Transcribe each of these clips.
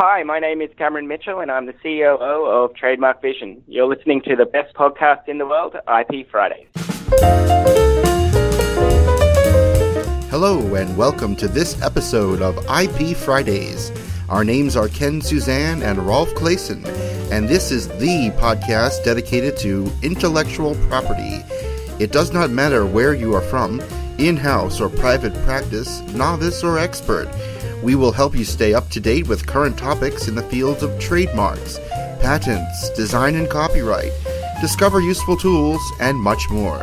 Hi, my name is Cameron Mitchell, and I'm the COO of Trademark Vision. You're listening to the best podcast in the world, IP Fridays. Hello, and welcome to this episode of IP Fridays. Our names are Ken Suzan and Rolf Claessen, and this is the podcast dedicated to intellectual property. It does not matter where you are from, in house or private practice, novice or expert. We will help you stay up to date with current topics in the fields of trademarks, patents, design and copyright, discover useful tools, and much more.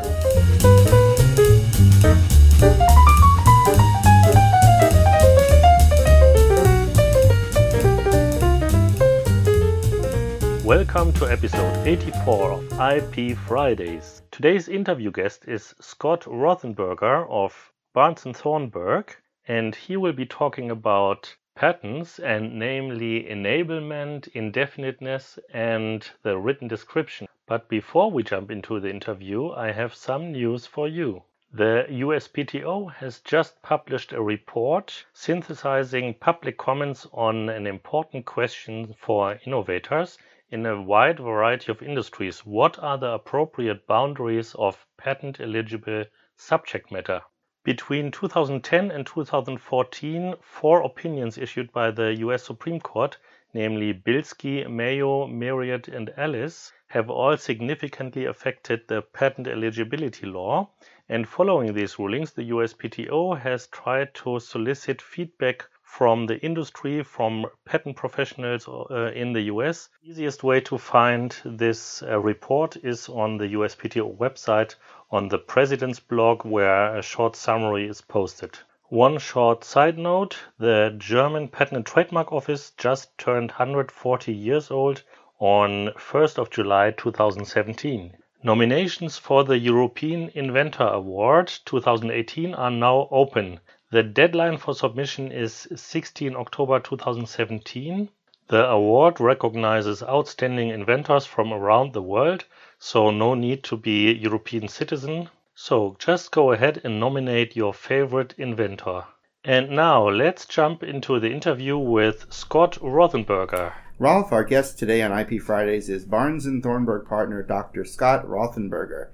Welcome to episode 84 of IP Fridays. Today's interview guest is Scott Rothenberger of Barnes & Thornburg, and he will be talking about patents and namely enablement, indefiniteness, and the written description. But before we jump into the interview, I have some news for you. The USPTO has just published a report synthesizing public comments on an important question for innovators in a wide variety of industries. What are the appropriate boundaries of patent eligible subject matter? Between 2010 and 2014, four opinions issued by the US Supreme Court, namely Bilski, Mayo, Myriad, and Alice, have all significantly affected the patent eligibility law. And following these rulings, the USPTO has tried to solicit feedback from the industry, from patent professionals uh, in the US. Easiest way to find this uh, report is on the USPTO website on the president's blog where a short summary is posted. One short side note the German Patent and Trademark Office just turned 140 years old on 1st of July 2017. Nominations for the European Inventor Award 2018 are now open. The deadline for submission is 16 October 2017. The award recognizes outstanding inventors from around the world so no need to be a European citizen. So just go ahead and nominate your favorite inventor. And now let's jump into the interview with Scott Rothenberger. Rolf, our guest today on IP Fridays is Barnes & Thornburg partner Dr. Scott Rothenberger.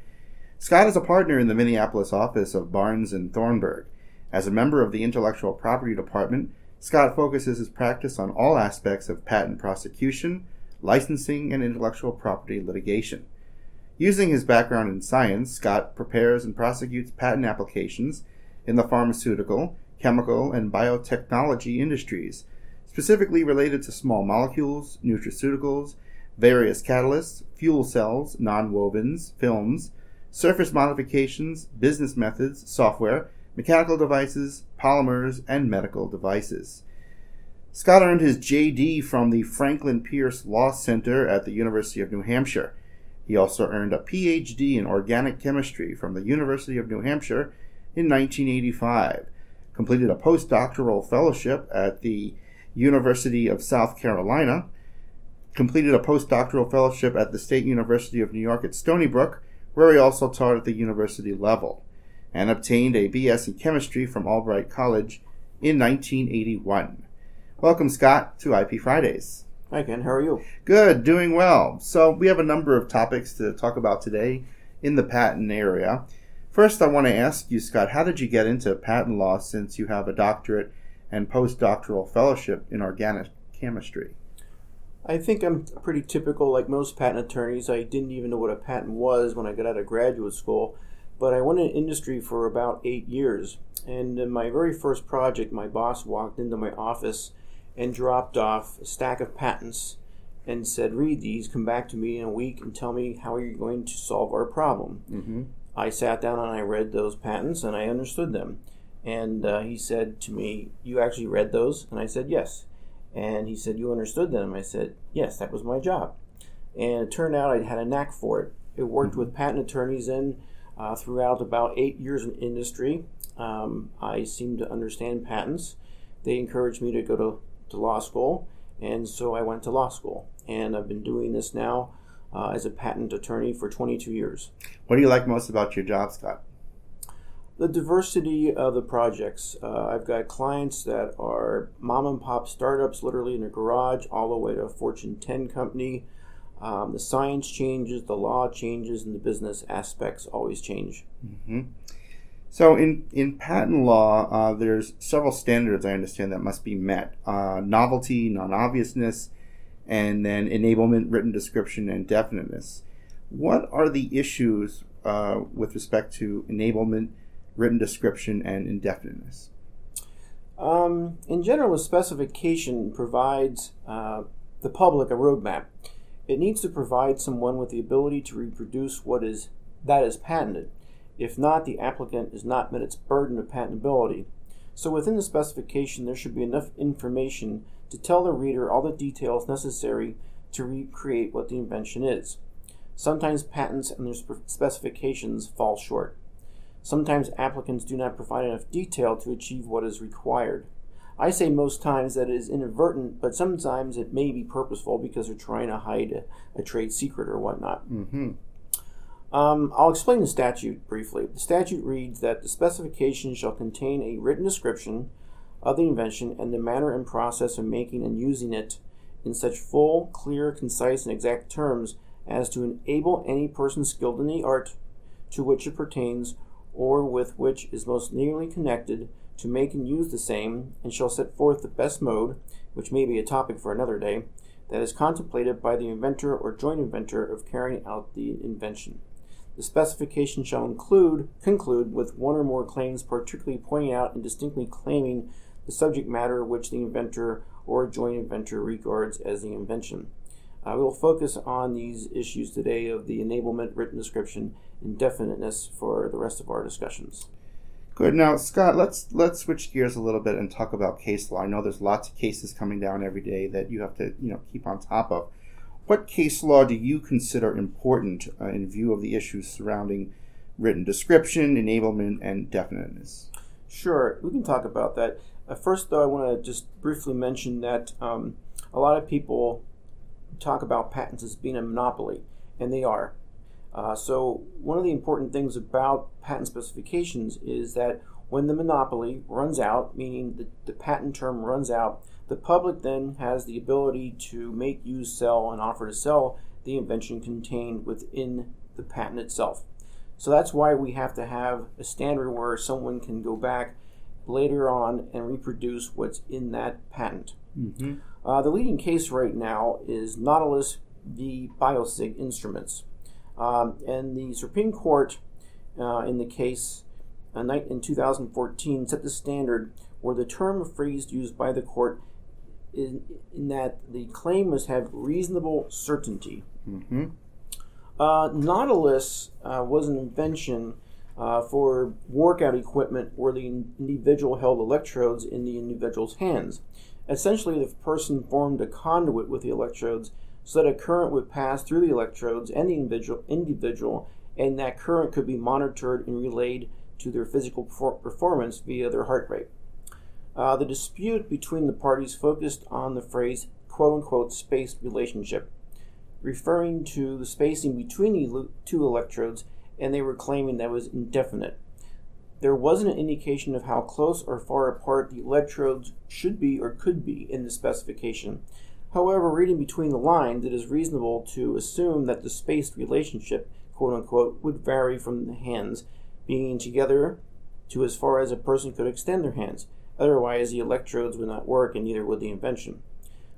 Scott is a partner in the Minneapolis office of Barnes & Thornburg. As a member of the Intellectual Property Department, Scott focuses his practice on all aspects of patent prosecution, licensing, and intellectual property litigation. Using his background in science, Scott prepares and prosecutes patent applications in the pharmaceutical, chemical, and biotechnology industries, specifically related to small molecules, nutraceuticals, various catalysts, fuel cells, nonwovens, films, surface modifications, business methods, software, mechanical devices, polymers, and medical devices. Scott earned his JD from the Franklin Pierce Law Center at the University of New Hampshire. He also earned a PhD in organic chemistry from the University of New Hampshire in 1985, completed a postdoctoral fellowship at the University of South Carolina, completed a postdoctoral fellowship at the State University of New York at Stony Brook, where he also taught at the university level, and obtained a BS in chemistry from Albright College in 1981. Welcome, Scott, to IP Fridays. Hi, Ken. How are you? Good, doing well. So, we have a number of topics to talk about today in the patent area. First, I want to ask you, Scott, how did you get into patent law since you have a doctorate and postdoctoral fellowship in organic chemistry? I think I'm pretty typical, like most patent attorneys. I didn't even know what a patent was when I got out of graduate school, but I went in industry for about eight years. And in my very first project, my boss walked into my office and dropped off a stack of patents and said, Read these, come back to me in a week and tell me how you're going to solve our problem. Mm-hmm. I sat down and I read those patents and I understood them. And uh, he said to me, You actually read those? And I said, Yes. And he said, You understood them? I said, Yes, that was my job. And it turned out I had a knack for it. I worked mm-hmm. with patent attorneys in uh, throughout about eight years in industry. Um, I seemed to understand patents. They encouraged me to go to to law school, and so I went to law school. And I've been doing this now uh, as a patent attorney for 22 years. What do you like most about your job, Scott? The diversity of the projects. Uh, I've got clients that are mom and pop startups, literally in a garage, all the way to a Fortune 10 company. Um, the science changes, the law changes, and the business aspects always change. Mm-hmm. So, in, in patent law, uh, there's several standards I understand that must be met uh, novelty, non obviousness, and then enablement, written description, and definiteness. What are the issues uh, with respect to enablement, written description, and indefiniteness? Um, in general, a specification provides uh, the public a roadmap. It needs to provide someone with the ability to reproduce what is that is patented. If not, the applicant has not met its burden of patentability. So within the specification, there should be enough information to tell the reader all the details necessary to recreate what the invention is. Sometimes patents and their specifications fall short. Sometimes applicants do not provide enough detail to achieve what is required. I say most times that it is inadvertent, but sometimes it may be purposeful because they're trying to hide a, a trade secret or whatnot. Mm-hmm. Um, I'll explain the statute briefly. The statute reads that the specification shall contain a written description of the invention and the manner and process of making and using it in such full, clear, concise, and exact terms as to enable any person skilled in the art to which it pertains or with which is most nearly connected to make and use the same, and shall set forth the best mode, which may be a topic for another day, that is contemplated by the inventor or joint inventor of carrying out the invention. The specification shall include conclude with one or more claims particularly pointing out and distinctly claiming the subject matter which the inventor or joint inventor regards as the invention. We will focus on these issues today of the enablement, written description, and definiteness for the rest of our discussions. Good. Now, Scott, let's let's switch gears a little bit and talk about case law. I know there's lots of cases coming down every day that you have to, you know, keep on top of. What case law do you consider important uh, in view of the issues surrounding written description, enablement, and definiteness? Sure, we can talk about that. Uh, first, though, I want to just briefly mention that um, a lot of people talk about patents as being a monopoly, and they are. Uh, so, one of the important things about patent specifications is that when the monopoly runs out, meaning the, the patent term runs out, the public then has the ability to make, use, sell, and offer to sell the invention contained within the patent itself. So that's why we have to have a standard where someone can go back later on and reproduce what's in that patent. Mm-hmm. Uh, the leading case right now is Nautilus v. Biosig Instruments. Um, and the Supreme Court, uh, in the case uh, in 2014, set the standard where the term phrase used by the court in, in that the claim must have reasonable certainty. Mm-hmm. Uh, Nautilus uh, was an invention uh, for workout equipment where the individual held electrodes in the individual's hands. Essentially, the person formed a conduit with the electrodes so that a current would pass through the electrodes and the individual, individual and that current could be monitored and relayed to their physical performance via their heart rate. Uh, the dispute between the parties focused on the phrase quote unquote spaced relationship, referring to the spacing between the two electrodes, and they were claiming that was indefinite. There wasn't an indication of how close or far apart the electrodes should be or could be in the specification, However, reading between the lines, it is reasonable to assume that the spaced relationship, quote unquote, would vary from the hands being together to as far as a person could extend their hands. Otherwise, the electrodes would not work, and neither would the invention.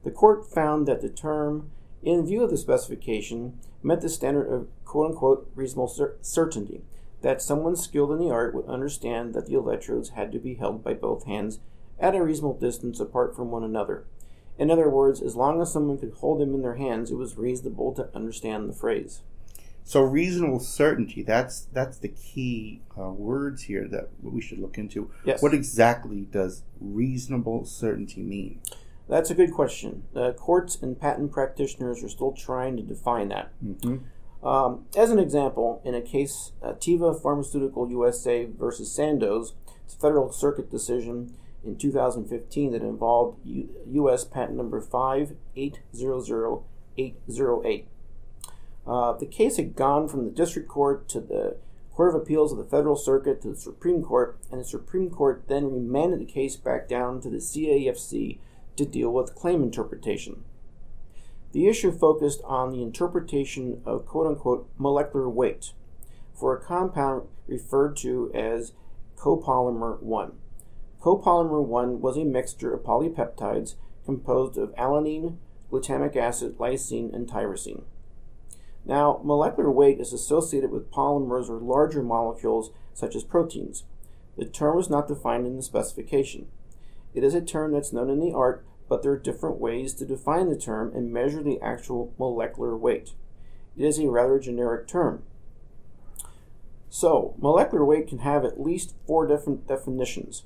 The court found that the term, in view of the specification, met the standard of quote unquote reasonable cer- certainty, that someone skilled in the art would understand that the electrodes had to be held by both hands at a reasonable distance apart from one another. In other words, as long as someone could hold them in their hands, it was reasonable to understand the phrase. So reasonable certainty, that's that's the key uh, words here that we should look into. Yes. What exactly does reasonable certainty mean? That's a good question. Uh, courts and patent practitioners are still trying to define that. Mm-hmm. Um, as an example, in a case, uh, Teva Pharmaceutical USA versus Sandoz, it's a federal circuit decision in 2015 that involved U- U.S. patent number 5800808. Uh, the case had gone from the district court to the Court of Appeals of the Federal Circuit to the Supreme Court, and the Supreme Court then remanded the case back down to the CAFC to deal with claim interpretation. The issue focused on the interpretation of quote unquote molecular weight for a compound referred to as copolymer 1. Copolymer 1 was a mixture of polypeptides composed of alanine, glutamic acid, lysine, and tyrosine. Now, molecular weight is associated with polymers or larger molecules such as proteins. The term is not defined in the specification. It is a term that's known in the art, but there are different ways to define the term and measure the actual molecular weight. It is a rather generic term. So, molecular weight can have at least four different definitions.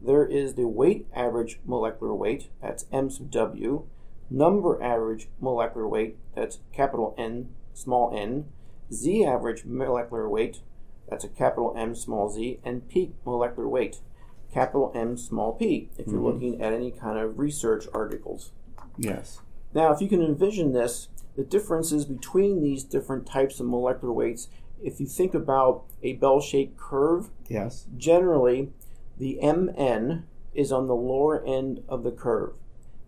There is the weight average molecular weight, that's M sub W, number average molecular weight, that's capital N small n, z average molecular weight, that's a capital M small z, and peak molecular weight, capital M small p, if you're Mhm. looking at any kind of research articles. Yes. Now, if you can envision this, the differences between these different types of molecular weights, if you think about a bell shaped curve, Yes. generally the MN is on the lower end of the curve.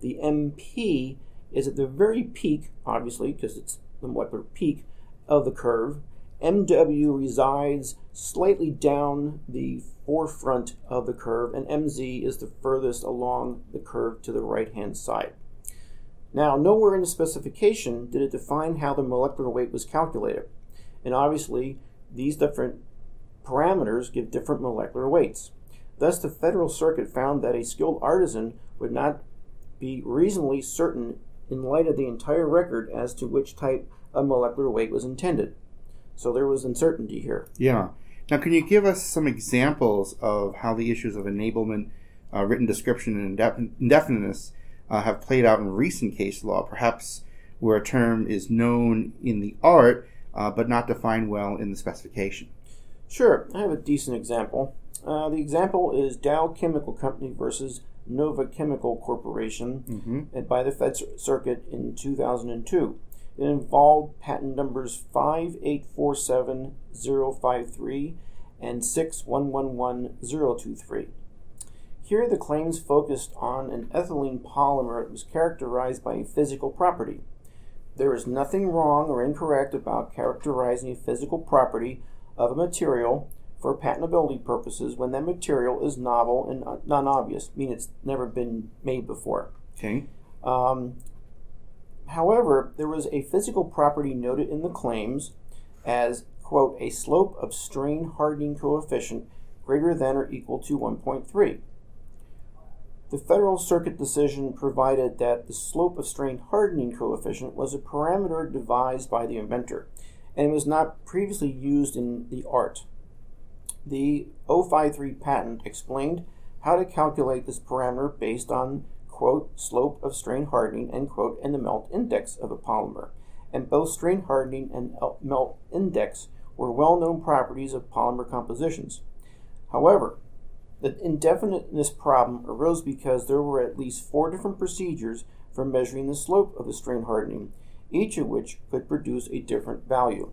The MP is at the very peak, obviously, because it's the molecular peak of the curve. MW resides slightly down the forefront of the curve, and MZ is the furthest along the curve to the right hand side. Now, nowhere in the specification did it define how the molecular weight was calculated. And obviously, these different parameters give different molecular weights. Thus, the Federal Circuit found that a skilled artisan would not be reasonably certain in light of the entire record as to which type of molecular weight was intended. So there was uncertainty here. Yeah. Now, can you give us some examples of how the issues of enablement, uh, written description, and indef- indefiniteness uh, have played out in recent case law, perhaps where a term is known in the art uh, but not defined well in the specification? Sure, I have a decent example. Uh, the example is Dow Chemical Company versus Nova Chemical Corporation Mm-hmm. and by the Fed Circuit in 2002. It involved patent numbers 5847053 and 6111023. Here, the claims focused on an ethylene polymer that was characterized by a physical property. There is nothing wrong or incorrect about characterizing a physical property of a material for patentability purposes when that material is novel and non obvious, meaning it's never been made before. Okay. Um, however, there was a physical property noted in the claims as, quote, a slope of strain hardening coefficient greater than or equal to 1.3. The Federal Circuit decision provided that the slope of strain hardening coefficient was a parameter devised by the inventor and was not previously used in the art. The 053 patent explained how to calculate this parameter based on quote slope of strain hardening end quote and the melt index of a polymer. And both strain hardening and melt index were well-known properties of polymer compositions. However the indefiniteness problem arose because there were at least four different procedures for measuring the slope of the strain hardening each of which could produce a different value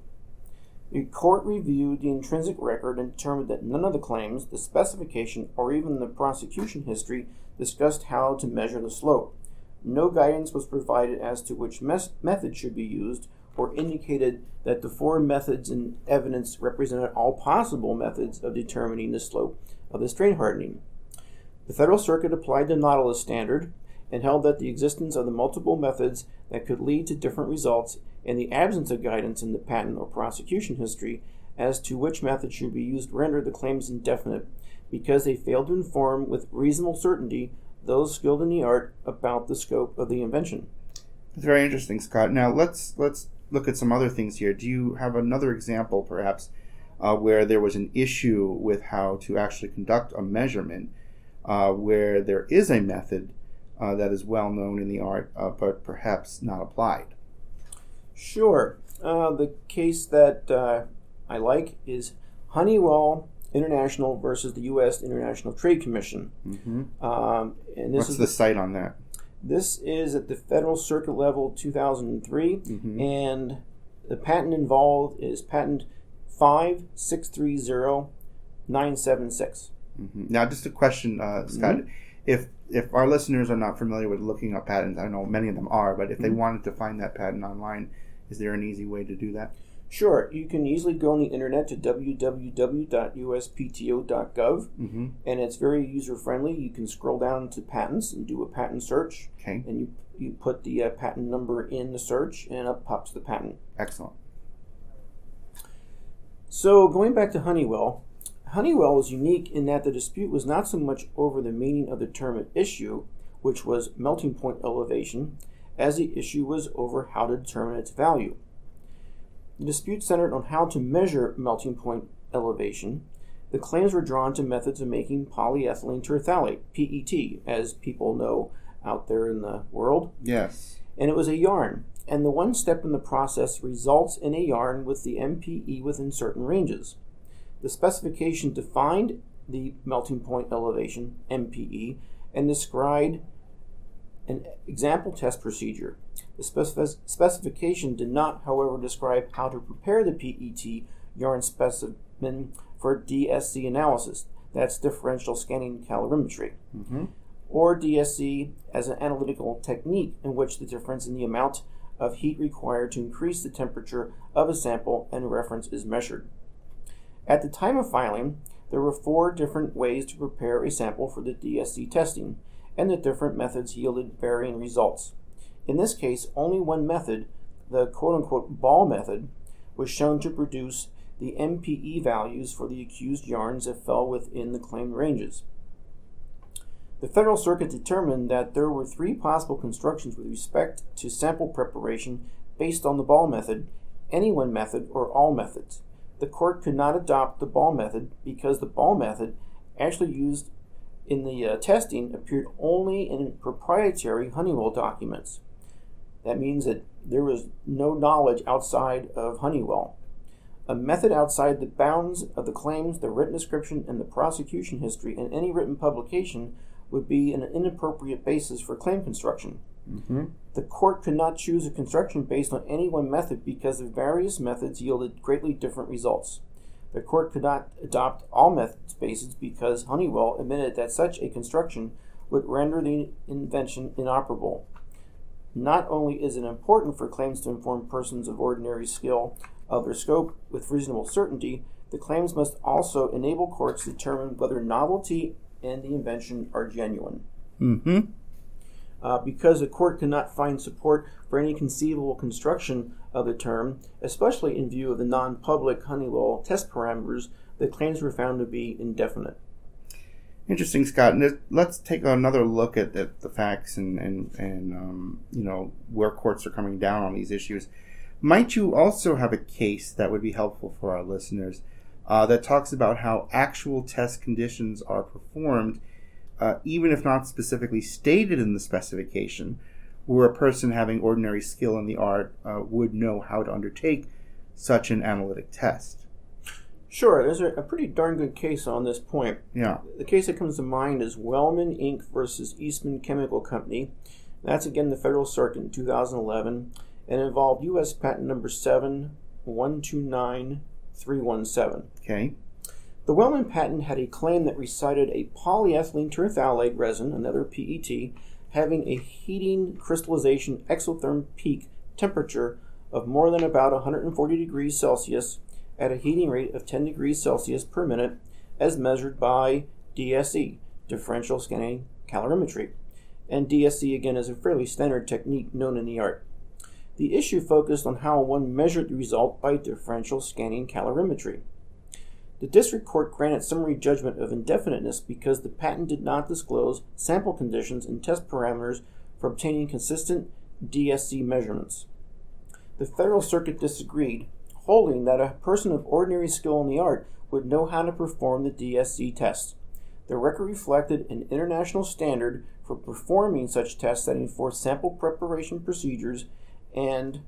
the court reviewed the intrinsic record and determined that none of the claims, the specification, or even the prosecution history discussed how to measure the slope. No guidance was provided as to which mes- method should be used or indicated that the four methods in evidence represented all possible methods of determining the slope of the strain hardening. The Federal Circuit applied the Nautilus standard and held that the existence of the multiple methods that could lead to different results and the absence of guidance in the patent or prosecution history as to which method should be used rendered the claims indefinite because they failed to inform with reasonable certainty those skilled in the art about the scope of the invention. It's very interesting, Scott. Now let's let's look at some other things here. Do you have another example, perhaps, uh, where there was an issue with how to actually conduct a measurement, uh, where there is a method uh, that is well known in the art, uh, but perhaps not applied? Sure. Uh, the case that uh, I like is Honeywell International versus the U.S. International Trade Commission. Mm-hmm. Um, and this What's is the cite on that? this is at the Federal Circuit level 2003, Mhm. and the patent involved is patent 5630 976. hmm Now, just a question, uh, Scott. If if our listeners are not familiar with looking up patents, I know many of them are, but if they Mhm. wanted to find that patent online, is there an easy way to do that? Sure, you can easily go on the internet to www.uspto.gov, Mm-hmm. and it's very user friendly. You can scroll down to patents and do a patent search, Okay, and you you put the uh, patent number in the search, and up pops the patent. excellent. So, going back to Honeywell, Honeywell was unique in that the dispute was not so much over the meaning of the term at issue, which was melting point elevation, as the issue was over how to determine its value. The dispute centered on how to measure melting point elevation. The claims were drawn to methods of making polyethylene terephthalate, PET, as people know out there in the world Yes. and it was a yarn. And the one step in the process results in a yarn with the MPE within certain ranges. The specification defined the melting point elevation, MPE, and described an example test procedure. The specif- specification did not, however, describe how to prepare the PET yarn specimen for DSC analysis. That's differential scanning calorimetry Mm-hmm. or DSC as an analytical technique in which the difference in the amount of heat required to increase the temperature of a sample and reference is measured. At the time of filing, there were four different ways to prepare a sample for the DSC testing, and the different methods yielded varying results. In this case, only one method, the quote unquote ball method, was shown to produce the MPE values for the accused yarns that fell within the claimed ranges. The Federal Circuit determined that there were three possible constructions with respect to sample preparation based on the ball method, any one method, or all methods. The court could not adopt the ball method because the ball method actually used in the uh, testing appeared only in proprietary Honeywell documents. That means that there was no knowledge outside of Honeywell. A method outside the bounds of the claims, the written description, and the prosecution history in any written publication would be an inappropriate basis for claim construction. Mm-hmm. The court could not choose a construction based on any one method because the various methods yielded greatly different results. The court could not adopt all methods bases because Honeywell admitted that such a construction would render the invention inoperable. Not only is it important for claims to inform persons of ordinary skill of their scope with reasonable certainty, the claims must also enable courts to determine whether novelty and the invention are genuine. Mm-hmm. Uh, because the court could not find support for any conceivable construction of the term, especially in view of the non public Honeywell test parameters, the claims were found to be indefinite. Interesting, Scott. And let's take another look at the, the facts and and and um, you know where courts are coming down on these issues. Might you also have a case that would be helpful for our listeners uh, that talks about how actual test conditions are performed, uh, even if not specifically stated in the specification, where a person having ordinary skill in the art uh, would know how to undertake such an analytic test? Sure, there's a, a pretty darn good case on this point. Yeah. The case that comes to mind is Wellman Inc. versus Eastman Chemical Company. That's again the Federal Circuit in 2011 and involved U.S. patent number 7129317. Okay. The Wellman patent had a claim that recited a polyethylene terephthalate resin, another PET, having a heating crystallization exotherm peak temperature of more than about 140 degrees Celsius at a heating rate of 10 degrees Celsius per minute as measured by DSC, differential scanning calorimetry. And DSC again is a fairly standard technique known in the art. The issue focused on how one measured the result by differential scanning calorimetry. The district court granted summary judgment of indefiniteness because the patent did not disclose sample conditions and test parameters for obtaining consistent DSC measurements. The Federal Circuit disagreed, holding that a person of ordinary skill in the art would know how to perform the DSC test. The record reflected an international standard for performing such tests that enforced sample preparation procedures and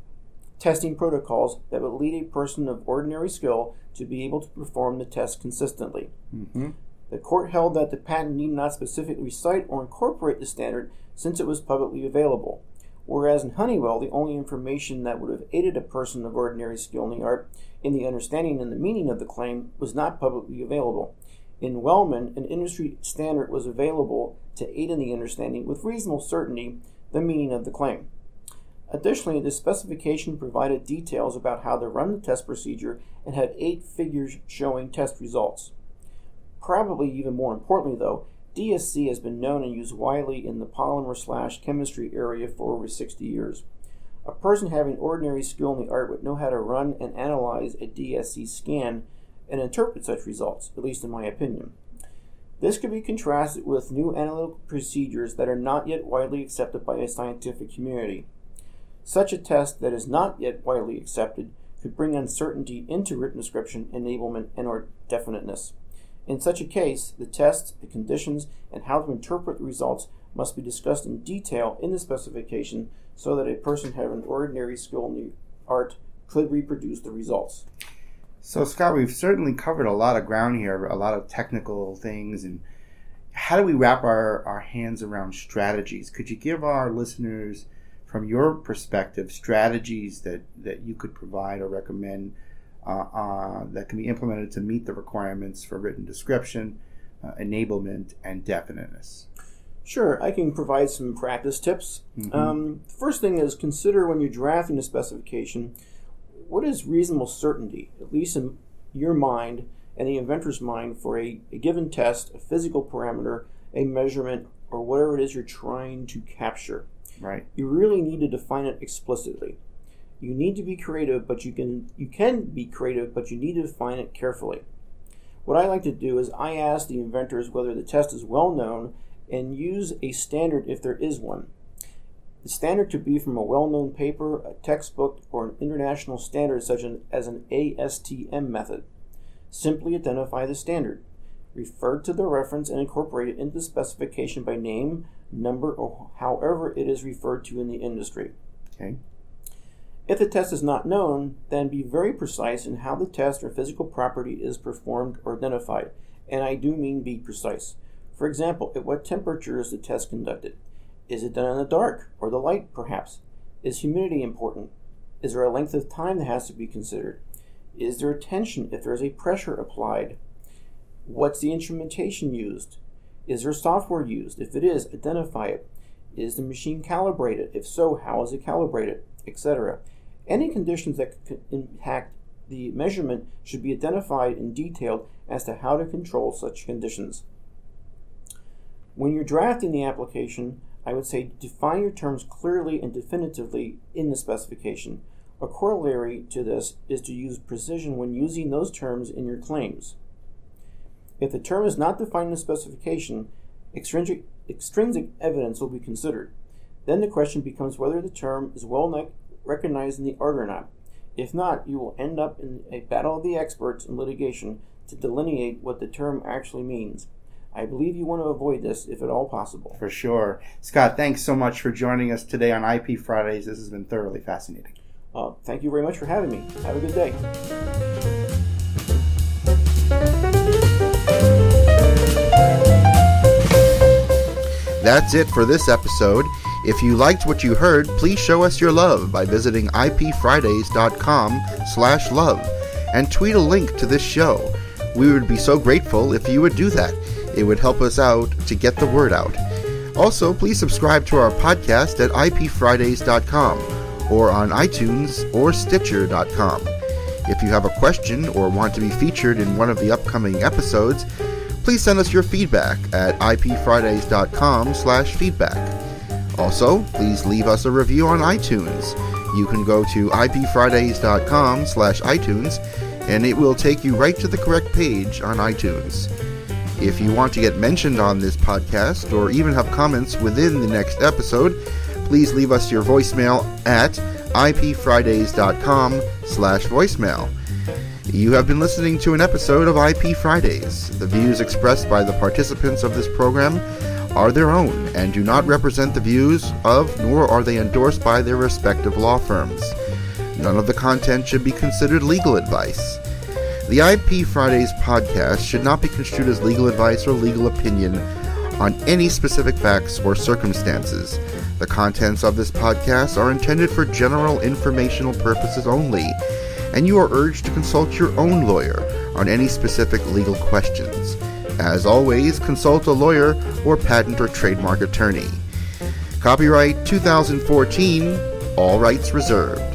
testing protocols that would lead a person of ordinary skill to be able to perform the test consistently. Mm-hmm. The court held that the patent need not specifically cite or incorporate the standard since it was publicly available. whereas in Honeywell, the only information that would have aided a person of ordinary skill in the art in the understanding and the meaning of the claim was not publicly available. In Wellman, an industry standard was available to aid in the understanding with reasonable certainty the meaning of the claim. Additionally, the specification provided details about how to run the test procedure and had eight figures showing test results. Probably even more importantly, though, DSC has been known and used widely in the polymer slash chemistry area for over 60 years. A person having ordinary skill in the art would know how to run and analyze a DSC scan and interpret such results, at least in my opinion. This could be contrasted with new analytical procedures that are not yet widely accepted by the scientific community. Such a test that is not yet widely accepted could bring uncertainty into written description, enablement, and or definiteness. In such a case, the tests, the conditions, and how to interpret the results must be discussed in detail in the specification so that a person having ordinary skill in the art could reproduce the results. So, Scott, we've certainly covered a lot of ground here, a lot of technical things, and how do we wrap our, our hands around strategies? Could you give our listeners, from your perspective, strategies that, that you could provide or recommend uh, uh, that can be implemented to meet the requirements for written description, uh, enablement, and definiteness? Sure, I can provide some practice tips. Mhm. Um, first thing is consider when you're drafting a specification what is reasonable certainty, at least in your mind and the inventor's mind, for a, a given test, a physical parameter, a measurement, or whatever it is you're trying to capture. Right. You really need to define it explicitly. You need to be creative, but you can you can be creative, but you need to define it carefully. What I like to do is I ask the inventors whether the test is well known and use a standard if there is one. The standard could be from a well known paper, a textbook, or an international standard such as an ASTM method. Simply identify the standard. Refer to the reference and incorporate it into the specification by name, number, or however it is referred to in the industry. Okay. If the test is not known, then be very precise in how the test or physical property is performed or identified. And I do mean be precise. For example, at what temperature is the test conducted? Is it done in the dark or the light, perhaps? Is humidity important? Is there a length of time that has to be considered? Is there a tension if there is a pressure applied? What's the instrumentation used? Is there software used? If it is, identify it. Is the machine calibrated? If so, how is it calibrated? Etc. Any conditions that could impact the measurement should be identified and detailed as to how to control such conditions. When you're drafting the application, I would say define your terms clearly and definitively in the specification. A corollary to this is to use precision when using those terms in your claims. If the term is not defined in the specification, extrinsic, extrinsic evidence will be considered. Then the question becomes whether the term is well recognized in the art or not. If not, you will end up in a battle of the experts in litigation to delineate what the term actually means. I believe you want to avoid this if at all possible. For sure. Scott, thanks so much for joining us today on IP Fridays. This has been thoroughly fascinating. Uh, thank you very much for having me. Have a good day. That's it for this episode. If you liked what you heard, please show us your love by visiting ipfridays.com slash love and tweet a link to this show. We would be so grateful if you would do that. It would help us out to get the word out. Also, please subscribe to our podcast at ipfridays.com or on iTunes or Stitcher.com. If you have a question or want to be featured in one of the upcoming episodes, please send us your feedback at ipfridays.com slash feedback. Also, please leave us a review on iTunes. You can go to ipfridays.com slash iTunes and it will take you right to the correct page on iTunes. If you want to get mentioned on this podcast or even have comments within the next episode, please leave us your voicemail at ipfridays.com slash voicemail. You have been listening to an episode of IP Fridays. The views expressed by the participants of this program are their own and do not represent the views of, nor are they endorsed by their respective law firms. None of the content should be considered legal advice. The IP Fridays podcast should not be construed as legal advice or legal opinion on any specific facts or circumstances. The contents of this podcast are intended for general informational purposes only, and you are urged to consult your own lawyer on any specific legal questions. As always, consult a lawyer or patent or trademark attorney. Copyright 2014, all rights reserved.